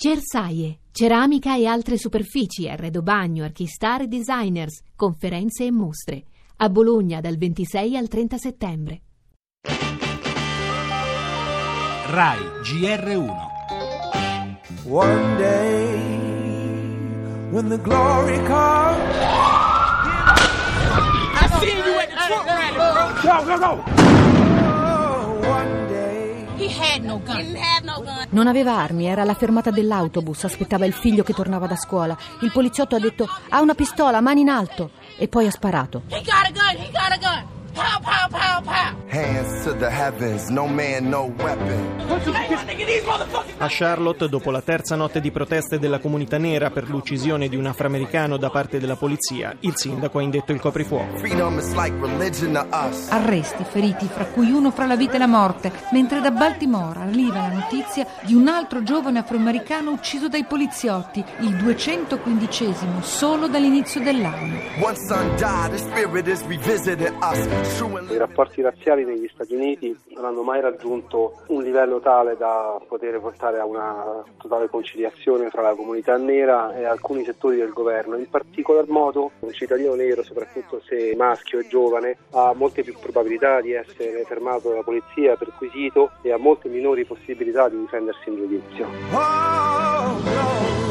Cersaie, ceramica e altre superfici, arredo bagno, archistar e designers, conferenze e mostre. A Bologna dal 26 al 30 settembre. RAI GR1 One day, when the glory comes. I seen you at the truck rally, bro. Go, go, go! No gun. He didn't have no gun. Non aveva armi, era alla fermata dell'autobus, aspettava il figlio che tornava da scuola. Il poliziotto ha detto ha una pistola, mani in alto, e poi ha sparato. He got a gun. He got a gun. The heavens, no man, no weapon. A Charlotte, dopo la terza notte di proteste della comunità nera per l'uccisione di un afroamericano da parte della polizia, il sindaco ha indetto il coprifuoco. Freedom is like religion to us. Arresti, feriti, fra cui uno fra la vita e la morte, mentre da Baltimora arriva la notizia di un altro giovane afroamericano ucciso dai poliziotti, il 215 solo dall'inizio dell'anno. I rapporti razziali negli Stati Uniti non hanno mai raggiunto un livello tale da poter portare a una totale conciliazione tra la comunità nera e alcuni settori del governo. In particolar modo un cittadino nero, soprattutto se maschio e giovane, ha molte più probabilità di essere fermato dalla polizia, perquisito e ha molte minori possibilità di difendersi in giudizio. Oh,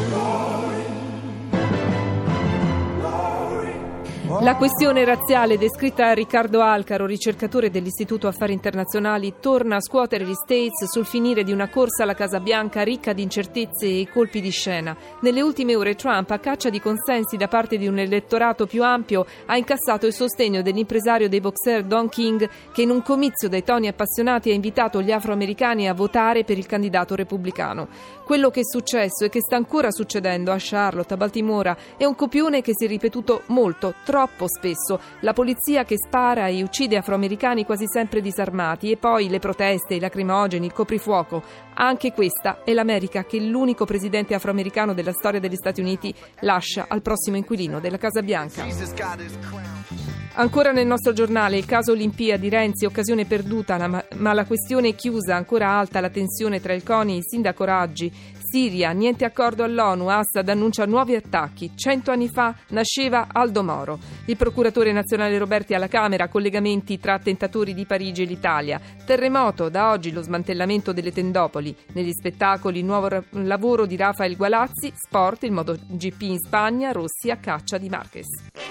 La questione razziale descritta a Riccardo Alcaro, ricercatore dell'Istituto Affari Internazionali, torna a scuotere gli States sul finire di una corsa alla Casa Bianca ricca di incertezze e colpi di scena. Nelle ultime ore Trump, a caccia di consensi da parte di un elettorato più ampio, ha incassato il sostegno dell'impresario dei boxer Don King, che in un comizio dai toni appassionati ha invitato gli afroamericani a votare per il candidato repubblicano. Quello che è successo e che sta ancora succedendo a Charlotte, a Baltimora, è un copione che si è ripetuto molto, troppo spesso. La polizia che spara e uccide afroamericani quasi sempre disarmati e poi le proteste, i lacrimogeni, il coprifuoco. Anche questa è l'America che l'unico presidente afroamericano della storia degli Stati Uniti lascia al prossimo inquilino della Casa Bianca. Ancora nel nostro giornale il caso Olimpiadi Renzi, occasione perduta, ma la questione è chiusa, ancora alta la tensione tra il CONI e il sindaco Raggi. Siria, niente accordo all'ONU, Assad annuncia nuovi attacchi. Cento anni fa nasceva Aldo Moro. Il procuratore nazionale Roberti alla Camera, collegamenti tra attentatori di Parigi e l'Italia. Terremoto, da oggi lo smantellamento delle tendopoli. Negli spettacoli, nuovo ra- lavoro di Rafael Gualazzi, sport, il MotoGP in Spagna, Rossi a caccia di Marquez.